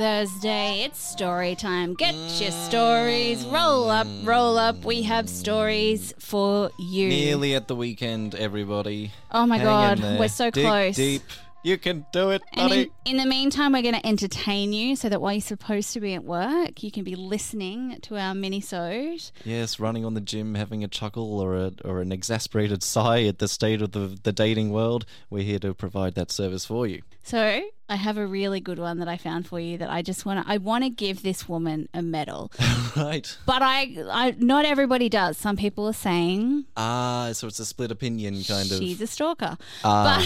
Thursday. It's story time. Get your stories. Roll up, mm. roll up. We have stories for you. Nearly at the weekend, everybody. Oh my Hang God, there. we're so Dig close. Deep. You can do it, buddy. In the meantime, we're going to entertain you so that while you're supposed to be at work, you can be listening to our mini-sode. Yes, running on the gym, having a chuckle or a, or an exasperated sigh at the state of the the dating world. We're here to provide that service for you. So I have a really good one that I found for you that I just want to. I want to give this woman a medal, right. but I, I, not everybody does. Some people are saying Ah, so it's a split opinion kind of. she's a stalker. Ah,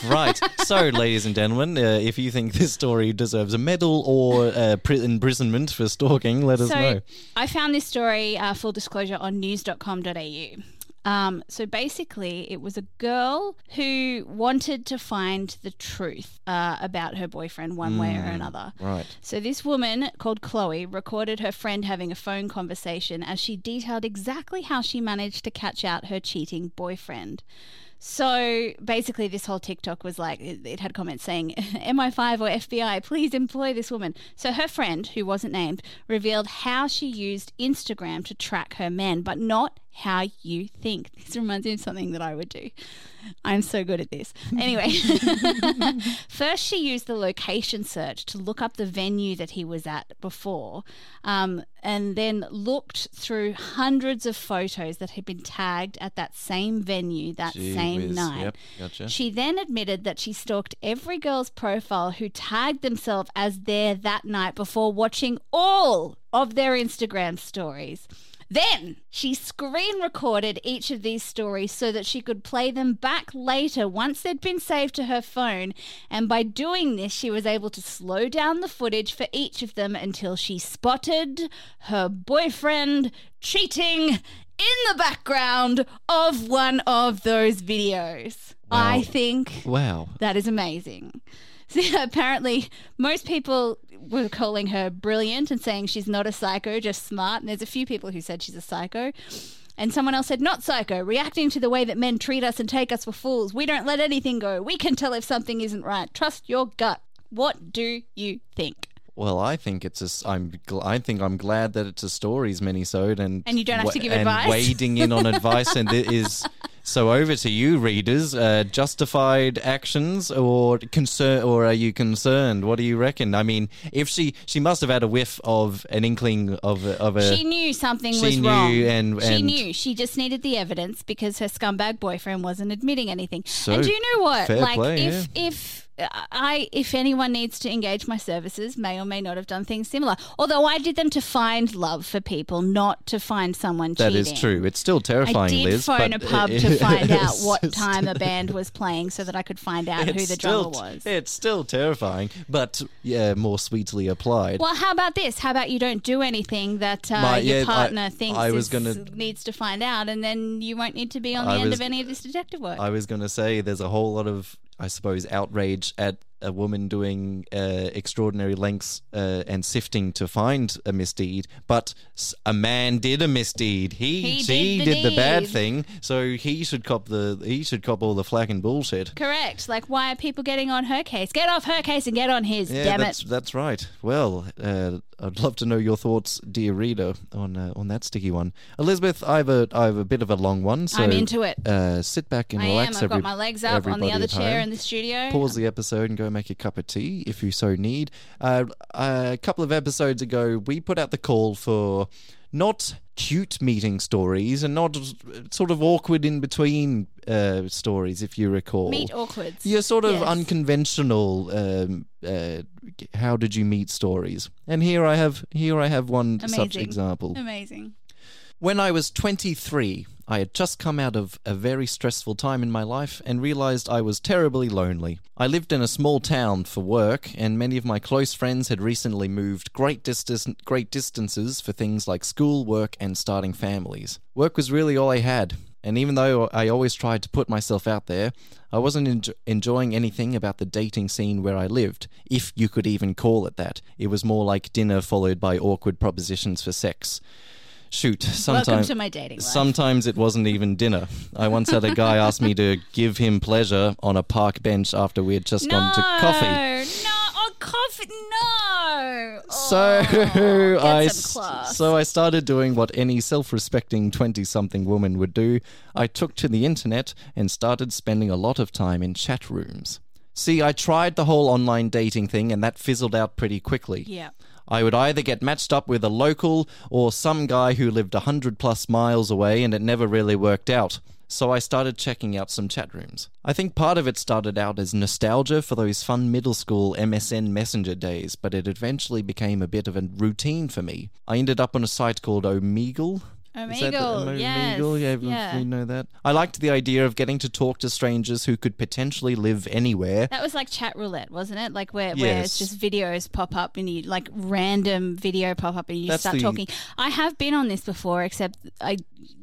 right. So, ladies and gentlemen, uh, if you think this story deserves a medal or uh, pri- imprisonment for stalking, let us so know. I found this story, uh, full disclosure, on news.com.au. Um, so basically, it was a girl who wanted to find the truth uh, about her boyfriend one way or another. Right. So this woman called Chloe recorded her friend having a phone conversation as she detailed exactly how she managed to catch out her cheating boyfriend. So basically, this whole TikTok was like, it, it had comments saying, MI5 or FBI, please employ this woman. So her friend, who wasn't named, revealed how she used Instagram to track her men, but not how you think. This reminds me of something that I would do. I'm so good at this. Anyway, first she used the location search to look up the venue that he was at before, um, and then looked through hundreds of photos that had been tagged at that same venue that Gee same whiz. night. Yep, gotcha. She then admitted that she stalked every girl's profile who tagged themselves as there that night before watching all of their Instagram stories. Then she screen recorded each of these stories so that she could play them back later once they'd been saved to her phone. And by doing this, she was able to slow down the footage for each of them until she spotted her boyfriend cheating in the background of one of those videos. I think Wow. that is amazing. See, apparently, most people were calling her brilliant and saying she's not a psycho, just smart. And there's a few people who said she's a psycho. And someone else said, not psycho, reacting to the way that men treat us and take us for fools. We don't let anything go. We can tell if something isn't right. Trust your gut. What do you think? Well, I think it's a. I'm. Gl- I think I'm glad that it's a stories minisode and And you don't have wa- to give advice. and advice? wading in on advice and it is. So over to you, readers. Uh, justified actions or concern, or are you concerned? What do you reckon? I mean, if she she must have had a whiff of an inkling of a, of a. She knew something she was knew wrong. and- she knew. She just needed the evidence because her scumbag boyfriend wasn't admitting anything. So, and do you know what? like play, if if I if anyone needs to engage my services, may or may not have done things similar. Although I did them to find love for people, not to find someone that cheating. is true. It's still terrifying. I did Liz. phone a pub it- to find out what time a band was playing so that I could find out who the drummer was. It's still terrifying, but yeah, more sweetly applied. Well, how about this? How about you don't do anything that uh, My- your yeah, I- partner thinks I was is- gonna- needs to find out, and then you won't need to be on the I end was- of any of this detective work. I was going to say there's a whole lot of, I suppose, outrage at a woman doing uh, extraordinary lengths uh, and sifting to find a misdeed, but a man did a misdeed. He He he did the did the bad thing, so he should cop the he should cop all the flack and bullshit. Correct. Like, why are people getting on her case? Get off her case and get on his. Yeah, damn that's it. that's right. Well, uh, I'd love to know your thoughts, dear reader, on uh, on that sticky one. Elizabeth, I have a I have a bit of a long one, so I'm into it. Uh, sit back and I relax. am. I've got my legs up on the other chair in the studio. Pause the episode and go. Go make a cup of tea if you so need. Uh, a couple of episodes ago, we put out the call for not cute meeting stories and not sort of awkward in between uh, stories, if you recall. Meet awkwards. Yeah, sort of Yes. unconventional. Um, uh, how did you meet stories? And here I have here I have one such Amazing. example. Amazing. When I was 23, I had just come out of a very stressful time in my life and realized I was terribly lonely. I lived in a small town for work, and many of my close friends had recently moved great, great distances for things like school, work, and starting families. Work was really all I had, and even though I always tried to put myself out there, I wasn't enj- enjoying anything about the dating scene where I lived, if you could even call it that. It was more like dinner followed by awkward propositions for sex. Shoot, sometimes to my dating life. sometimes it wasn't even dinner. I once had a guy ask me to give him pleasure on a park bench after we had just gone to coffee. No, oh, coffee, no. So Oh, I get s- some so I started doing what any self-respecting 20-something woman would do. I took to the internet and started spending a lot of time in chat rooms. See, I tried the whole online dating thing and that fizzled out pretty quickly. Yeah. I would either get matched up with a local or some guy who lived a hundred plus miles away and it never really worked out. So I started checking out some chat rooms. I think part of it started out as nostalgia for those fun middle school MSN Messenger days, but it eventually became a bit of a routine for me. I ended up on a site called Omegle. The- Omegle, yes, Omegle? Yeah, yeah. know that. I liked the idea of getting to talk to strangers who could potentially live anywhere. That was like chat roulette, wasn't it? Like where, where it's just videos pop up and you like random video pop up and you That's start the- talking. I have been on this before, except I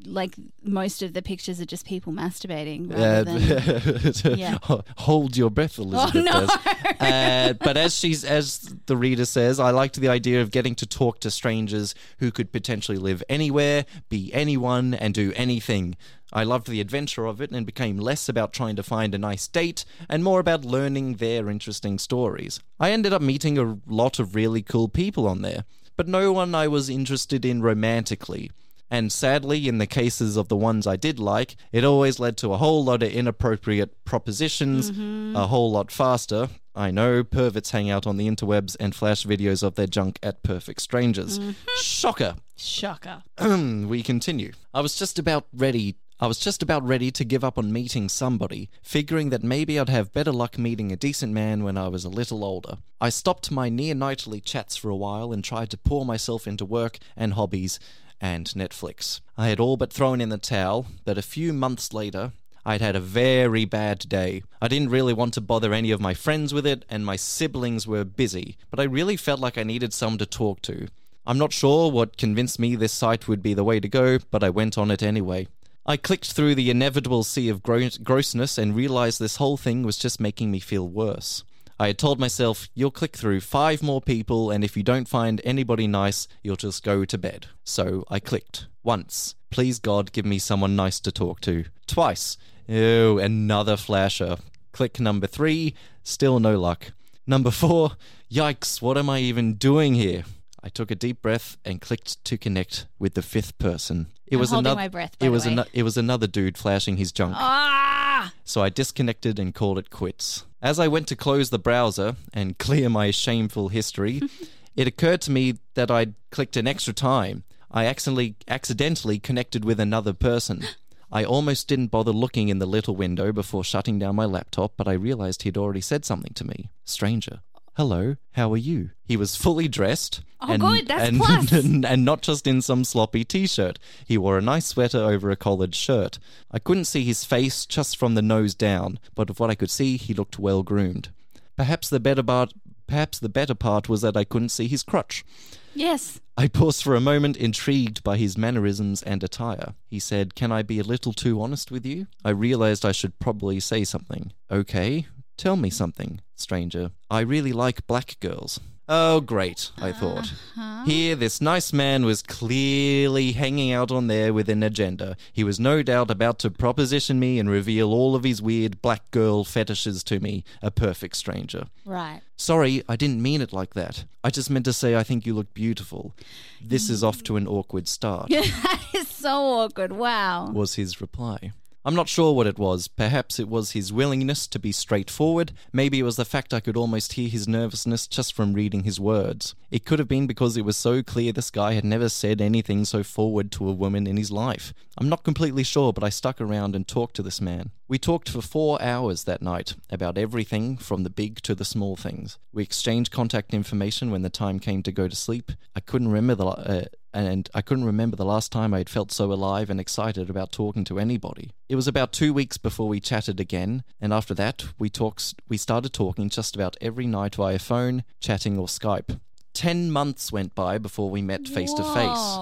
like most of the pictures are just people masturbating rather than. Yeah. Hold your breath, Elizabeth. no. says. Uh, but as she's as the reader says, I liked the idea of getting to talk to strangers who could potentially live anywhere, be anyone, and do anything. I loved the adventure of it and became less about trying to find a nice date and more about learning their interesting stories. I ended up meeting a lot of really cool people on there, but no one I was interested in romantically. And sadly, in the cases of the ones I did like, it always led to a whole lot of inappropriate propositions, mm-hmm. a whole lot faster. I know perverts hang out on the interwebs and flash videos of their junk at perfect strangers. Mm-hmm. Shocker. Shocker. we continue. I was just about ready. I was just about ready to give up on meeting somebody, figuring that maybe I'd have better luck meeting a decent man when I was a little older. I stopped my near nightly chats for a while and tried to pour myself into work and hobbies and Netflix. I had all but thrown in the towel, but a few months later, I'd had a very bad day. I didn't really want to bother any of my friends with it, and my siblings were busy, but I really felt like I needed someone to talk to. I'm not sure what convinced me this site would be the way to go, but I went on it anyway. I clicked through the inevitable sea of gross- grossness and realized this whole thing was just making me feel worse. I had told myself, you'll click through five more people, and if you don't find anybody nice, you'll just go to bed. So I clicked. Once. Please God, give me someone nice to talk to. Twice. Ew, another flasher. Click number three. Still no luck. Number four. Yikes, what am I even doing here? I took a deep breath and clicked to connect with the fifth person. It I'm was holding another. my breath, by it the was way. it was another dude flashing his junk. Ah! So I disconnected and called it quits. As I went to close the browser and clear my shameful history, it occurred to me that I'd clicked an extra time. I accidentally accidentally connected with another person. I almost didn't bother looking in the little window before shutting down my laptop, but I realized he'd already said something to me. Stranger. Hello, how are you? He was fully dressed. Oh, good, that's and, plus. and not just in some sloppy t shirt. He wore a nice sweater over a collared shirt. I couldn't see his face just from the nose down, but of what I could see, he looked well groomed. Perhaps the better part. Perhaps the better part was that I couldn't see his crutch. Yes. I paused for a moment, intrigued by his mannerisms and attire. He said, Can I be a little too honest with you? I realized I should probably say something. Okay, tell me something, stranger. I really like black girls. Oh, great, I thought. Uh-huh. Here, this nice man was clearly hanging out on there with an agenda. He was no doubt about to proposition me and reveal all of his weird black girl fetishes to me, a perfect stranger. Right. Sorry, I didn't mean it like that. I just meant to say I think you look beautiful. This is off to an awkward start, that is so awkward. Wow. was his reply. I'm not sure what it was. Perhaps it was his willingness to be straightforward. Maybe it was the fact I could almost hear his nervousness just from reading his words. It could have been because it was so clear this guy had never said anything so forward to a woman in his life. I'm not completely sure, but I stuck around and talked to this man. We talked for four hours that night about everything from the big to the small things. We exchanged contact information when the time came to go to sleep. I couldn't remember the. Uh, and I couldn't remember the last time I had felt so alive and excited about talking to anybody. It was about two weeks before we chatted again, and after that, we talks we started talking just about every night via phone, chatting or Skype. Ten months went by before we met face to face.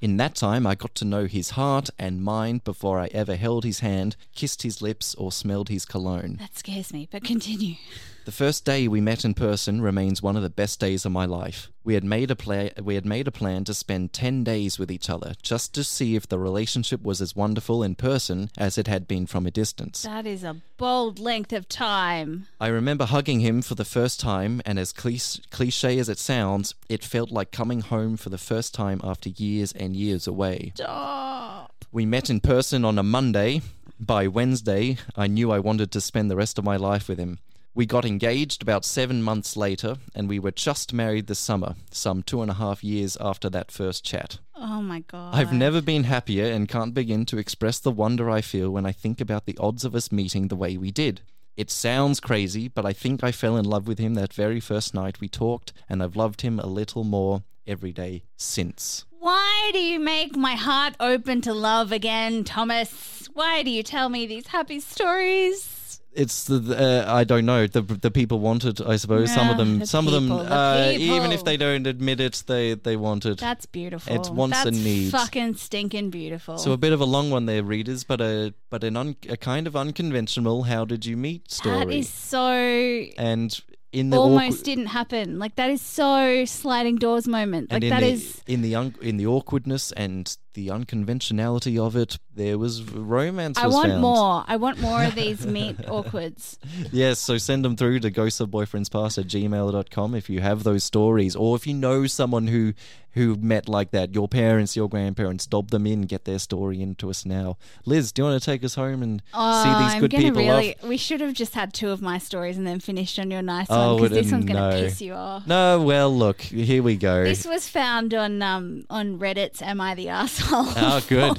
In that time, I got to know his heart and mind before I ever held his hand, kissed his lips, or smelled his cologne. That scares me, but continue. The first day we met in person remains one of the best days of my life. We had made a play, we had made a plan to spend 10 days with each other just to see if the relationship was as wonderful in person as it had been from a distance. That is a bold length of time. I remember hugging him for the first time and as cliche, cliche as it sounds, it felt like coming home for the first time after years and years away. Stop. We met in person on a Monday. By Wednesday, I knew I wanted to spend the rest of my life with him. We got engaged about seven months later, and we were just married this summer, some two and a half years after that first chat. Oh my god. I've never been happier and can't begin to express the wonder I feel when I think about the odds of us meeting the way we did. It sounds crazy, but I think I fell in love with him that very first night we talked, and I've loved him a little more every day since. Why do you make my heart open to love again, Thomas? Why do you tell me these happy stories? It's the uh, I don't know the the people want it. I suppose some of them the some of them the uh, even if they don't admit it, they they want it. That's beautiful. It's wants That's and needs. fucking stinking beautiful. So a bit of a long one there, readers, but a but an un, a kind of unconventional how did you meet story. that is so and in the almost awkward, didn't happen. Like that is so sliding doors moment. Like that the, is in the un, in the awkwardness and the unconventionality of it, there was romance. I was want found. more. I want more of these meet awkwards. Yes, so send them through to ghosts of boyfriends past at gmail.com if you have those stories or if you know someone who who met like that. Your parents, your grandparents, dob them in, get their story into us now. Liz, do you want to take us home and Oh, see these I'm good people really. off? We should have just had two of my stories and then finished on your nice Oh, one because this one's gonna piss you off. No, well, look, here we go. This was found on um on Reddit's "Am I the Asshole?" Oh, good.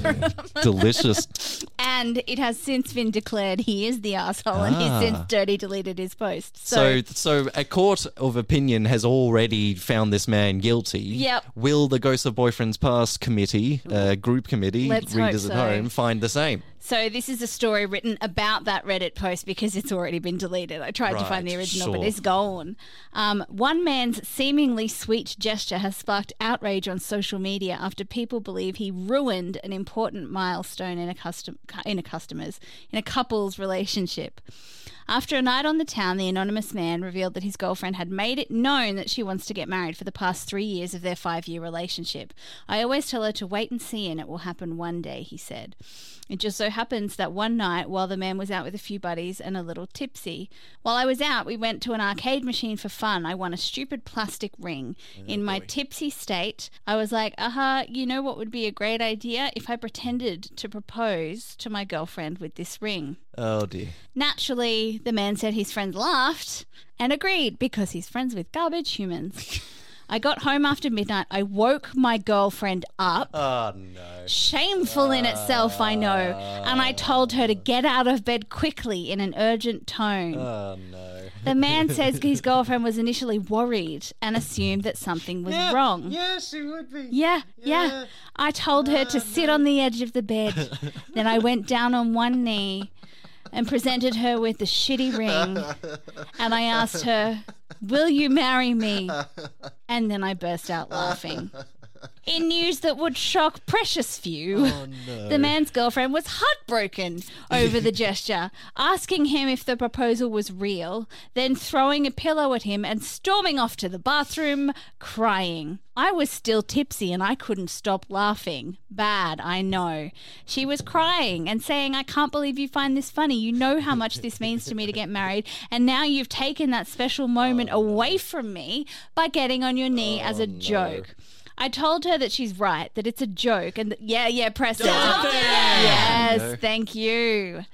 Delicious. and it has since been declared he is the asshole, and he's Ah. since dirty deleted his post. So, So, so a court of opinion has already found this man guilty. Yep. Will the Ghost of Boyfriends Past committee, uh, group committee, Let's readers at home, find the same? so this is a story written about that Reddit post because it's already been deleted. I tried to find the Right, original, but it's gone. Um, one man's seemingly sweet gesture has sparked outrage on social media after people believe he ruined an important milestone in a custom in a customer's in a couple's relationship. After a night on the town, the anonymous man revealed that his girlfriend had made it known that she wants to get married for the past three years of their five year relationship. I always tell her to wait and see, and it will happen one day, he said. It just so happens that one night, while the man was out with a few buddies and a little tipsy, while I was out, we went to an arcade machine for fun. I won a stupid plastic ring. Oh, In my tipsy state, I was like, aha, you know what would be a great idea? If I pretended to propose to my girlfriend with this ring. Oh dear. Naturally, the man said his friends laughed and agreed because he's friends with garbage humans. I got home after midnight. I woke my girlfriend up. Oh no. Shameful in itself, I know. And I told her to oh. get out of bed quickly in an urgent tone. Oh no. The man says his girlfriend was initially worried and assumed that something was wrong. Yeah, she would be. Yeah, yeah. I told her to oh, sit on the edge of the bed. then I went down on one knee and presented her with the shitty ring. And I asked her, Will you marry me? And then I burst out laughing. In news that would shock precious few, oh, the man's girlfriend was heartbroken over the gesture, asking him if the proposal was real, then throwing a pillow at him and storming off to the bathroom, crying. I was still tipsy and I couldn't stop laughing. Bad, I know. She was crying and saying, I can't believe you find this funny. You know how much this means to me to get married, and now you've taken that special oh, moment away from me by getting on your knee oh, as a joke. I told her that she's right, that it's a joke, and that, yeah, yeah, press it. Yes, No. thank you.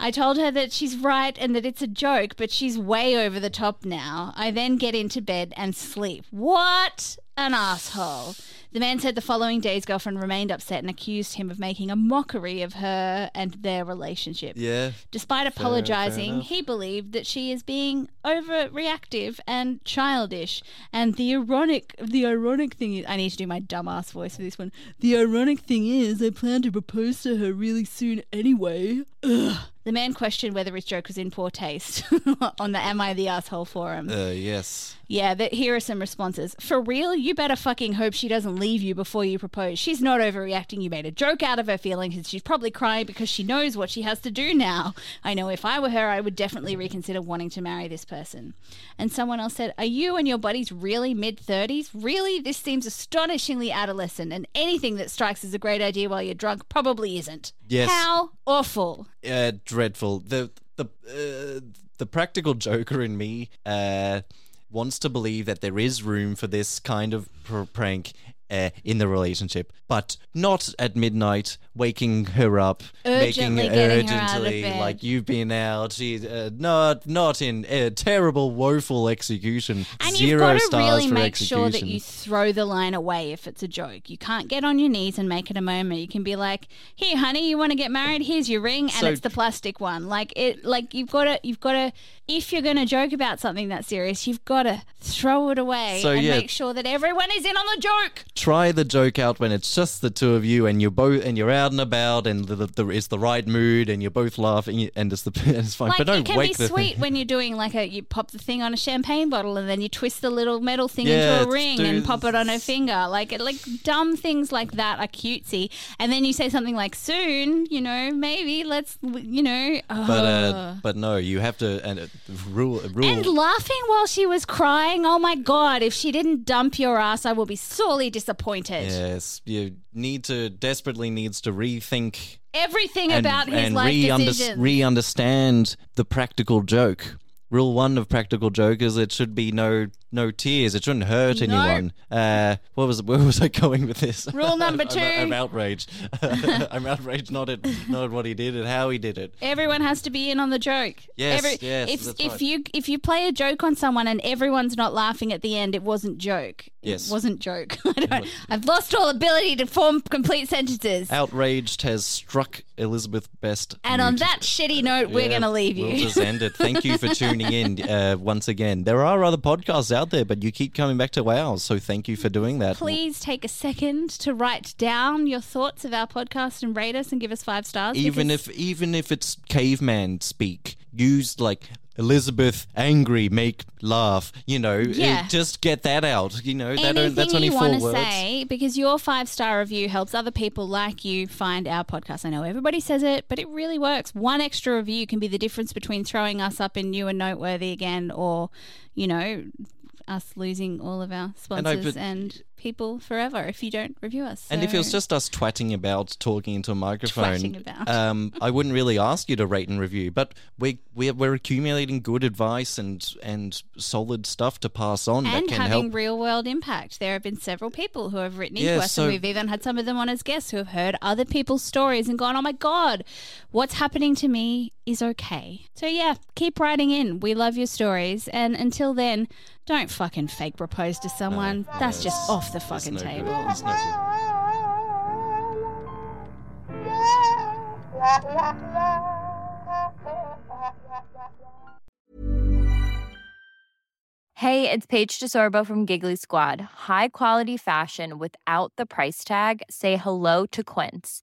I told her that she's right and that it's a joke, but she's way over the top now. I then get into bed and sleep. What an asshole. The man said the following day his girlfriend remained upset and accused him of making a mockery of her and their relationship. Yeah. Despite apologizing, he believed that she is being overreactive and childish. And the ironic, the ironic thing is, I need to do my dumbass voice for this one. The ironic thing is, I plan to propose to her really soon anyway. Ugh. The man questioned whether his joke was in poor taste on the "Am I the asshole?" forum. Uh, yes. Yeah, but here are some responses. For real, you better fucking hope she doesn't leave you before you propose. She's not overreacting. You made a joke out of her feelings and she's probably crying because she knows what she has to do now. I know if I were her, I would definitely reconsider wanting to marry this person. And someone else said, Are you and your buddies really mid 30s? Really? This seems astonishingly adolescent, and anything that strikes as a great idea while you're drunk probably isn't. Yes. How awful. uh, dreadful. The the uh, the practical joker in me uh, wants to believe that there is room for this kind of pr- prank. Uh, in the relationship, but not at midnight, waking her up, Urgently making getting her out of urgently like you've been out. She uh, not not in uh, terrible, woeful execution. And Zero you've got to stars really for make execution. sure that you throw the line away if it's a joke. You can't get on your knees and make it a moment. You can be like, "Here, honey, you want to get married? Here's your ring, and So- it's the plastic one." Like it, like you've got to, you've got to. If you're going to joke about something that serious, you've got to throw it away So, and yeah. make sure that everyone is in on the joke. try the joke out when it's just the two of you and you're both and you're out and about and the, the, the, it's the right mood and you're both laughing and it's the it's fine. Like but don't it can be sweet thing. when you're doing like a you pop the thing on a champagne bottle and then you twist the little metal thing Yeah, into a ring and pop it on her finger. Like it- like dumb things like that are cutesy. And then you say something like soon, you know, maybe let's you know. But uh, but no, you have to and uh, rule rule. and laughing while she was crying. Oh my god! If she didn't dump your ass, I will be sorely disappointed. yes, you need to desperately needs to rethink Everything and, about his and life re-under- decisions. re-understand the practical joke. Rule one of practical joke is it should be no no tears. It shouldn't hurt No. anyone. Uh, what was where was I going with this? Rule number I'm- two. I'm, outraged. I'm outraged not at not at what he did and how he did it. Everyone has to be in on the joke. Yes, yes, If if right. you if you play a joke on someone and everyone's not laughing at the end, it wasn't joke. Yes. It wasn't joke. I don't. I've lost all ability to form complete sentences. Outraged has struck Elizabeth Best. and on that shitty note, we're Yeah, gonna leave you. We'll just end it. Thank you for tuning in uh, once again. There are other podcasts out there, but you keep coming back to ours, so thank you for doing that. Please take a second to write down your thoughts of our podcast and rate us and give us five stars. even if even if it's caveman speak, use like Elizabeth angry, make laugh. You know, it- just get that out. You know, that that's only you four want to words. say because your five star review helps other people like you find our podcast. I know everybody says it, but it really works. One extra review can be the difference between throwing us up in new and noteworthy again, or you know, us losing all of our And sponsors put- and people forever if you don't review us. And if it was just us twatting about talking into a microphone, um, I wouldn't really ask you to rate and review. But we we're, we're accumulating good advice and and solid stuff to pass on that and can having help. real world impact. There have been several people who have written into Yeah, us, so- and we've even had some of them on as guests who have heard other people's stories and gone, "Oh my god, what's happening to me is okay." So yeah, keep writing in. We love your stories, and until then, don't fucking fake propose to someone. That's just off the fucking no good. table. It's no good. Hey, it's Paige DeSorbo from Giggly Squad. High quality fashion without the price tag. Say hello to Quince.